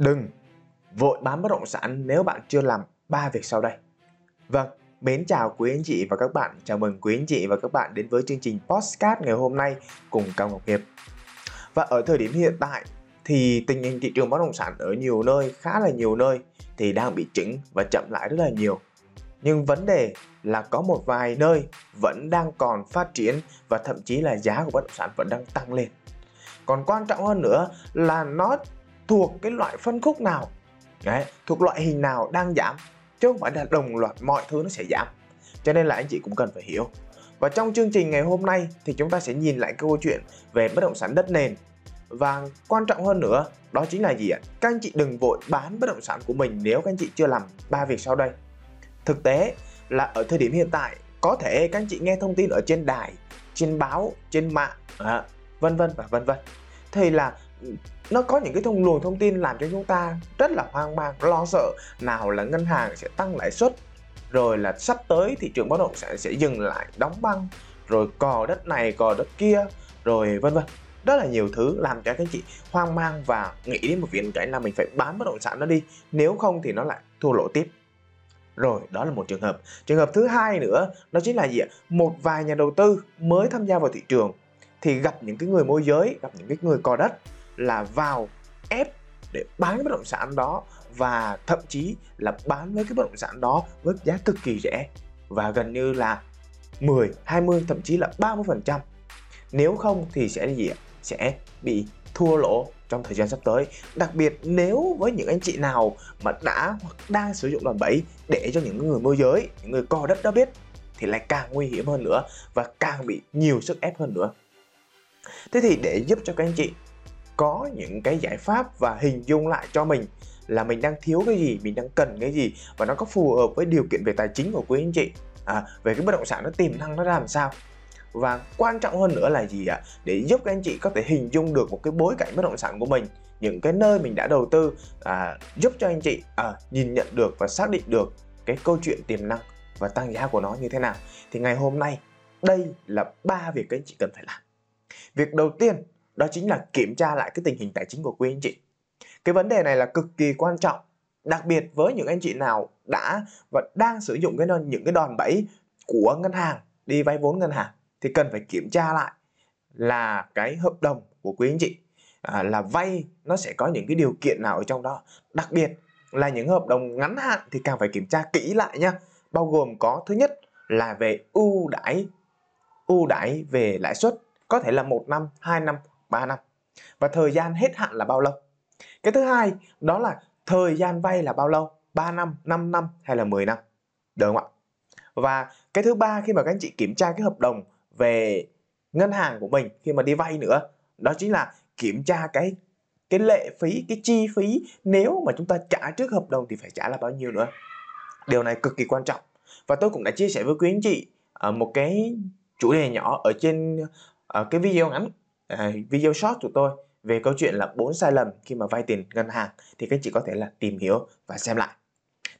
Đừng vội bán bất động sản nếu bạn chưa làm ba việc sau đây. Vâng, mến chào quý anh chị và các bạn. Chào mừng quý anh chị và các bạn đến với chương trình Postcard ngày hôm nay cùng Cao Ngọc Hiệp. Và ở thời điểm hiện tại thì tình hình thị trường bất động sản ở nhiều nơi, khá là nhiều nơi thì đang bị chững và chậm lại rất là nhiều. Nhưng vấn đề là có một vài nơi vẫn đang còn phát triển và thậm chí là giá của bất động sản vẫn đang tăng lên. Còn quan trọng hơn nữa là nó thuộc cái loại phân khúc nào Đấy, thuộc loại hình nào đang giảm chứ không phải là đồng loạt mọi thứ nó sẽ giảm. Cho nên là anh chị cũng cần phải hiểu. Và trong chương trình ngày hôm nay thì chúng ta sẽ nhìn lại câu chuyện về bất động sản đất nền. Và quan trọng hơn nữa đó chính là gì ạ? Các anh chị đừng vội bán bất động sản của mình nếu các anh chị chưa làm ba việc sau đây. Thực tế là ở thời điểm hiện tại có thể các anh chị nghe thông tin ở trên đài trên báo trên mạng à, vân vân và vân vân. Thì là nó có những cái thông luồng thông tin làm cho chúng ta rất là hoang mang, lo sợ nào là ngân hàng sẽ tăng lãi suất, rồi là sắp tới thị trường bất động sản sẽ dừng lại đóng băng, rồi cò đất này, cò đất kia, rồi vân vân. Rất là nhiều thứ làm cho các anh chị hoang mang và nghĩ đến một viễn cảnh là mình phải bán bất động sản nó đi, nếu không thì nó lại thua lỗ tiếp. Rồi, đó là một trường hợp. Trường hợp thứ hai nữa, đó chính là gì ạ? Một vài nhà đầu tư mới tham gia vào thị trường thì gặp những cái người môi giới, gặp những cái người cò đất là vào ép để bán cái bất động sản đó và thậm chí là bán với cái bất động sản đó với giá cực kỳ rẻ và gần như là 10, 20 thậm chí là 30%. Nếu không thì sẽ gì ạ? Sẽ bị thua lỗ trong thời gian sắp tới. Đặc biệt nếu với những anh chị nào mà đã hoặc đang sử dụng đòn bẩy để cho những người môi giới, những người co đất đó biết thì lại càng nguy hiểm hơn nữa và càng bị nhiều sức ép hơn nữa. Thế thì để giúp cho các anh chị có những cái giải pháp và hình dung lại cho mình là mình đang thiếu cái gì mình đang cần cái gì và nó có phù hợp với điều kiện về tài chính của quý anh chị. À, về cái bất động sản nó tiềm năng nó ra làm sao. Và quan trọng hơn nữa là gì ạ? Để giúp các anh chị có thể hình dung được một cái bối cảnh bất động sản của mình những cái nơi mình đã đầu tư à, giúp cho anh chị à, nhìn nhận được và xác định được cái câu chuyện tiềm năng và tăng giá của nó như thế nào. Thì ngày hôm nay đây là ba việc các anh chị cần phải làm. Việc đầu tiên đó chính là kiểm tra lại cái tình hình tài chính của quý anh chị. Cái vấn đề này là cực kỳ quan trọng đặc biệt với những anh chị nào đã và đang sử dụng cái những cái đòn bẩy của ngân hàng đi vay vốn ngân hàng thì cần phải kiểm tra lại là cái hợp đồng của quý anh chị. À, là vay nó sẽ có những cái điều kiện nào ở trong đó. Đặc biệt là những hợp đồng ngắn hạn thì càng phải kiểm tra kỹ lại nha. Bao gồm có thứ nhất là về ưu đãi ưu đãi về lãi suất có thể là một năm, 2 năm 3 năm. Và thời gian hết hạn là bao lâu? Cái thứ hai, đó là thời gian vay là bao lâu? 3 năm 5 năm hay là 10 năm? Được không ạ? Và cái thứ ba, khi mà các anh chị kiểm tra cái hợp đồng về ngân hàng của mình khi mà đi vay nữa, đó chính là kiểm tra cái cái lệ phí, cái chi phí. Nếu mà chúng ta trả trước hợp đồng thì phải trả là bao nhiêu nữa? Điều này cực kỳ quan trọng. Và tôi cũng đã chia sẻ với quý anh chị ờ, một cái chủ đề nhỏ ở trên ờ, cái video ngắn. À, video short của tôi về câu chuyện là bốn sai lầm khi mà vay tiền ngân hàng thì các chị có thể là tìm hiểu và xem lại.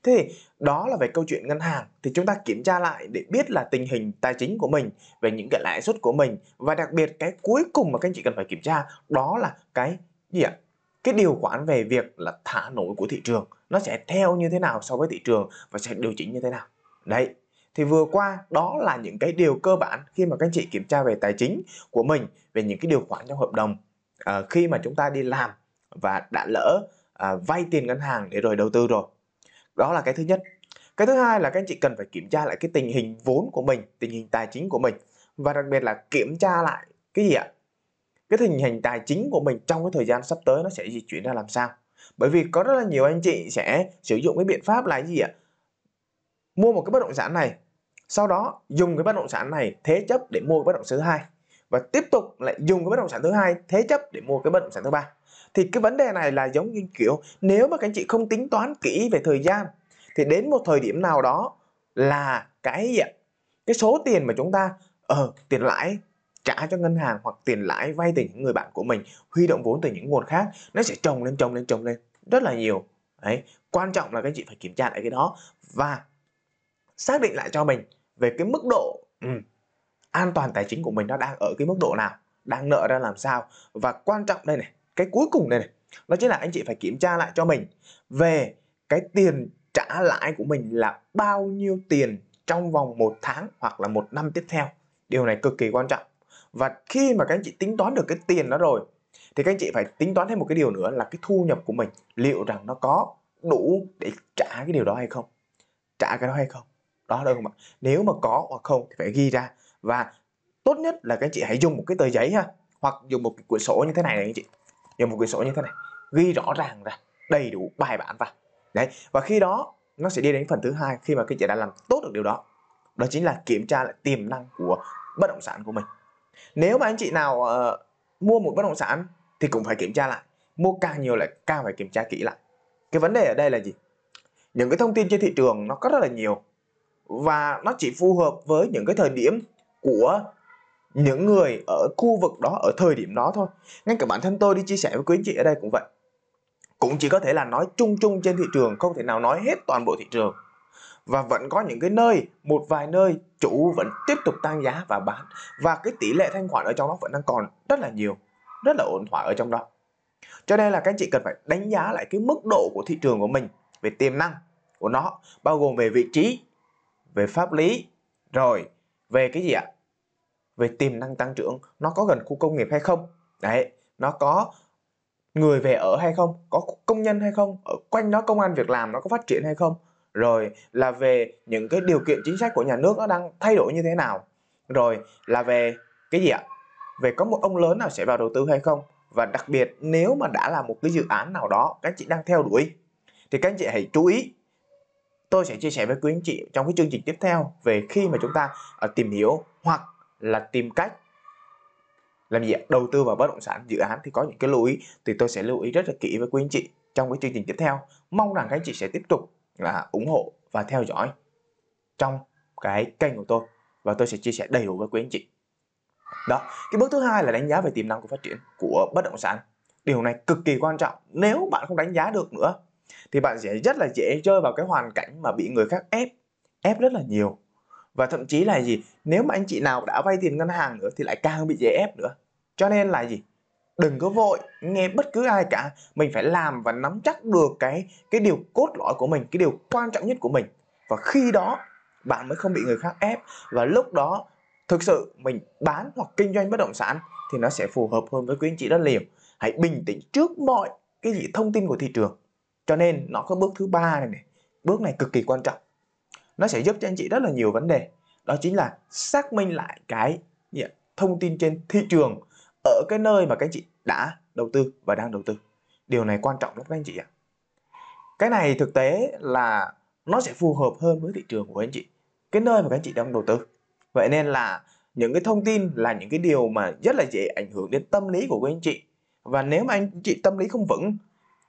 Thế thì đó là về câu chuyện ngân hàng thì chúng ta kiểm tra lại để biết là tình hình tài chính của mình về những cái lãi suất của mình và đặc biệt cái cuối cùng mà các anh chị cần phải kiểm tra đó là cái gì ạ? Cái điều khoản về việc là thả nổi của thị trường nó sẽ theo như thế nào so với thị trường và sẽ điều chỉnh như thế nào. Đấy, thì vừa qua đó là những cái điều cơ bản khi mà các anh chị kiểm tra về tài chính của mình về những cái điều khoản trong hợp đồng. À, khi mà chúng ta đi làm và đã lỡ à, vay tiền ngân hàng để rồi đầu tư rồi. Đó là cái thứ nhất. Cái thứ hai là các anh chị cần phải kiểm tra lại cái tình hình vốn của mình tình hình tài chính của mình và đặc biệt là kiểm tra lại cái gì ạ? Cái tình hình tài chính của mình trong cái thời gian sắp tới nó sẽ di chuyển ra làm sao? Bởi vì có rất là nhiều anh chị sẽ sử dụng cái biện pháp là gì ạ? Mua một cái bất động sản này sau đó dùng cái bất động sản này thế chấp để mua cái bất động sản thứ hai. Và tiếp tục lại dùng cái bất động sản thứ hai thế chấp để mua cái bất động sản thứ ba. Thì cái vấn đề này là giống như kiểu nếu mà các anh chị không tính toán kỹ về thời gian thì đến một thời điểm nào đó là cái gì ạ? Cái số tiền mà chúng ta ở uh, tiền lãi trả cho ngân hàng hoặc tiền lãi vay từ những người bạn của mình huy động vốn từ những nguồn khác nó sẽ trồng lên trồng lên trồng lên rất là nhiều. Đấy quan trọng là các anh chị phải kiểm tra lại cái đó. Và xác định lại cho mình về cái mức độ ừ, an toàn tài chính của mình nó đang ở cái mức độ nào đang nợ ra làm sao. Và quan trọng đây này cái cuối cùng đây này đó chính là anh chị phải kiểm tra lại cho mình về cái tiền trả lãi của mình là bao nhiêu tiền trong vòng một tháng hoặc là một năm tiếp theo. Điều này cực kỳ quan trọng. Và khi mà các anh chị tính toán được cái tiền đó rồi thì các anh chị phải tính toán thêm một cái điều nữa là cái thu nhập của mình liệu rằng nó có đủ để trả cái điều đó hay không? Trả cái đó hay không? Đó đâu không ạ? Nếu mà có hoặc không thì phải ghi ra. Và tốt nhất là các anh chị hãy dùng một cái tờ giấy ha hoặc dùng một cái quyển sổ như thế này này anh chị. Dùng một quyển sổ như thế này ghi rõ ràng ra đầy đủ bài bản vào. Đấy và khi đó nó sẽ đi đến phần thứ hai khi mà các chị đã làm tốt được điều đó. Đó chính là kiểm tra lại tiềm năng của bất động sản của mình. Nếu mà anh chị nào uh, mua một bất động sản thì cũng phải kiểm tra lại mua càng nhiều lại càng phải kiểm tra kỹ lại. Cái vấn đề ở đây là gì? Những cái thông tin trên thị trường nó có rất là nhiều và nó chỉ phù hợp với những cái thời điểm của những người ở khu vực đó ở thời điểm đó thôi. Ngay cả bản thân tôi đi chia sẻ với quý anh chị ở đây cũng vậy. Cũng chỉ có thể là nói chung chung trên thị trường, không thể nào nói hết toàn bộ thị trường. Và vẫn có những cái nơi, một vài nơi chủ vẫn tiếp tục tăng giá và bán. Và cái tỷ lệ thanh khoản ở trong đó vẫn đang còn rất là nhiều, rất là ổn thỏa ở trong đó. Cho nên là các anh chị cần phải đánh giá lại cái mức độ của thị trường của mình về tiềm năng của nó, bao gồm về vị trí về pháp lý, rồi, về cái gì ạ? Về tiềm năng tăng trưởng, nó có gần khu công nghiệp hay không? Đấy, nó có người về ở hay không? Có công nhân hay không? Ở quanh đó công an việc làm nó có phát triển hay không? Rồi là về những cái điều kiện chính sách của nhà nước nó đang thay đổi như thế nào? Rồi là về cái gì ạ? Về có một ông lớn nào sẽ vào đầu tư hay không? Và đặc biệt nếu mà đã là một cái dự án nào đó, các anh chị đang theo đuổi, thì các anh chị hãy chú ý tôi sẽ chia sẻ với quý anh chị trong cái chương trình tiếp theo về khi mà chúng ta uh, tìm hiểu hoặc là tìm cách làm gì đầu tư vào bất động sản dự án thì có những cái lưu ý thì tôi sẽ lưu ý rất là kỹ với quý anh chị trong cái chương trình tiếp theo. Mong rằng các anh chị sẽ tiếp tục là ủng hộ và theo dõi trong cái kênh của tôi và tôi sẽ chia sẻ đầy đủ với quý anh chị. Đó cái bước thứ hai là đánh giá về tiềm năng của phát triển của bất động sản. Điều này cực kỳ quan trọng. Nếu bạn không đánh giá được nữa thì bạn sẽ rất là dễ rơi vào cái hoàn cảnh mà bị người khác ép ép rất là nhiều. Và thậm chí là gì, nếu mà anh chị nào đã vay tiền ngân hàng nữa thì lại càng bị dễ ép nữa. Cho nên là gì, đừng có vội nghe bất cứ ai cả. Mình phải làm và nắm chắc được cái cái điều cốt lõi của mình, cái điều quan trọng nhất của mình. Và khi đó, bạn mới không bị người khác ép. Và lúc đó, thực sự mình bán hoặc kinh doanh bất động sản thì nó sẽ phù hợp hơn với quý anh chị rất nhiều. Hãy bình tĩnh trước mọi cái gì, thông tin của thị trường cho nên nó có bước thứ ba này này. Bước này cực kỳ quan trọng. Nó sẽ giúp cho anh chị rất là nhiều vấn đề. Đó chính là xác minh lại cái gì thông tin trên thị trường ở cái nơi mà các anh chị đã đầu tư và đang đầu tư. Điều này quan trọng lắm các anh chị ạ. Cái này thực tế là nó sẽ phù hợp hơn với thị trường của anh chị, cái nơi mà các anh chị đang đầu tư. Vậy nên là những cái thông tin là những cái điều mà rất là dễ ảnh hưởng đến tâm lý của các anh chị. Và nếu mà anh chị tâm lý không vững,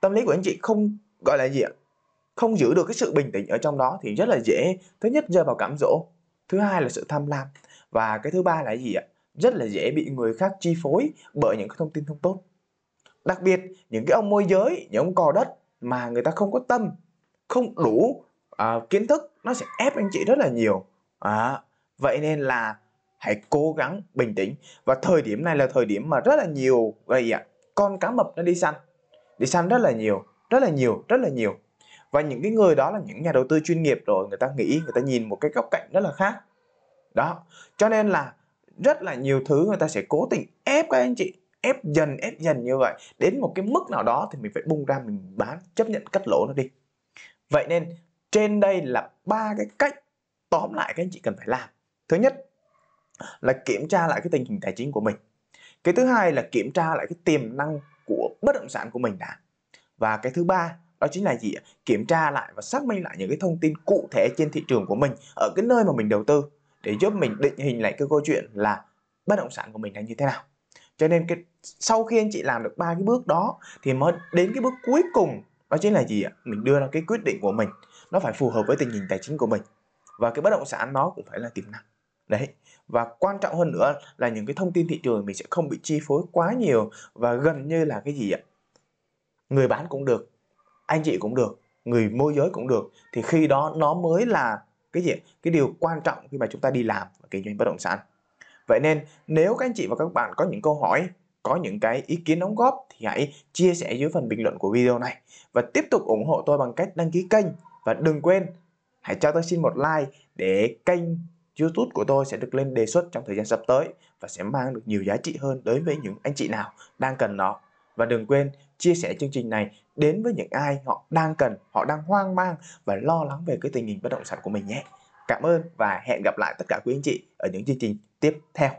tâm lý của anh chị không gọi là gì ạ? Không giữ được cái sự bình tĩnh ở trong đó thì rất là dễ. Thứ nhất rơi vào cám dỗ. Thứ hai là sự tham lam. Và cái thứ ba là gì ạ? Rất là dễ bị người khác chi phối bởi những cái thông tin không tốt. Đặc biệt những cái ông môi giới những ông cò đất mà người ta không có tâm không đủ uh, kiến thức nó sẽ ép anh chị rất là nhiều. À, vậy nên là hãy cố gắng bình tĩnh. Và thời điểm này là thời điểm mà rất là nhiều vậy ạ con cá mập nó đi săn. Đi săn rất là nhiều rất là nhiều, rất là nhiều. Và những cái người đó là những nhà đầu tư chuyên nghiệp rồi, người ta nghĩ, người ta nhìn một cái góc cạnh rất là khác. Đó, cho nên là rất là nhiều thứ người ta sẽ cố tình ép các anh chị, ép dần ép dần như vậy. Đến một cái mức nào đó thì mình phải bung ra, mình bán, chấp nhận cắt lỗ nó đi. Vậy nên trên đây là ba cái cách tóm lại các anh chị cần phải làm. Thứ nhất là kiểm tra lại cái tình hình tài chính của mình. Cái thứ hai là kiểm tra lại cái tiềm năng của bất động sản của mình đã và cái thứ ba, đó chính là gì kiểm tra lại và xác minh lại những cái thông tin cụ thể trên thị trường của mình, ở cái nơi mà mình đầu tư, để giúp mình định hình lại cái câu chuyện là bất động sản của mình là như thế nào. Cho nên cái, sau khi anh chị làm được ba cái bước đó, thì mới đến cái bước cuối cùng, đó chính là gì ạ? Mình đưa ra cái quyết định của mình, nó phải phù hợp với tình hình tài chính của mình. Và cái bất động sản nó cũng phải là tiềm năng. Đấy. Và quan trọng hơn nữa là những cái thông tin thị trường mình sẽ không bị chi phối quá nhiều và gần như là cái gì ạ? Người bán cũng được, anh chị cũng được, người môi giới cũng được. Thì khi đó nó mới là cái gì cái điều quan trọng khi mà chúng ta đi làm và kinh doanh bất động sản. Vậy nên nếu các anh chị và các bạn có những câu hỏi, có những cái ý kiến đóng góp thì hãy chia sẻ dưới phần bình luận của video này. Và tiếp tục ủng hộ tôi bằng cách đăng ký kênh. Và đừng quên, hãy cho tôi xin một like để kênh YouTube của tôi sẽ được lên đề xuất trong thời gian sắp tới và sẽ mang được nhiều giá trị hơn đối với những anh chị nào đang cần nó. Và đừng quên chia sẻ chương trình này đến với những ai họ đang cần, họ đang hoang mang và lo lắng về cái tình hình bất động sản của mình nhé. Cảm ơn và hẹn gặp lại tất cả quý anh chị ở những chương trình tiếp theo.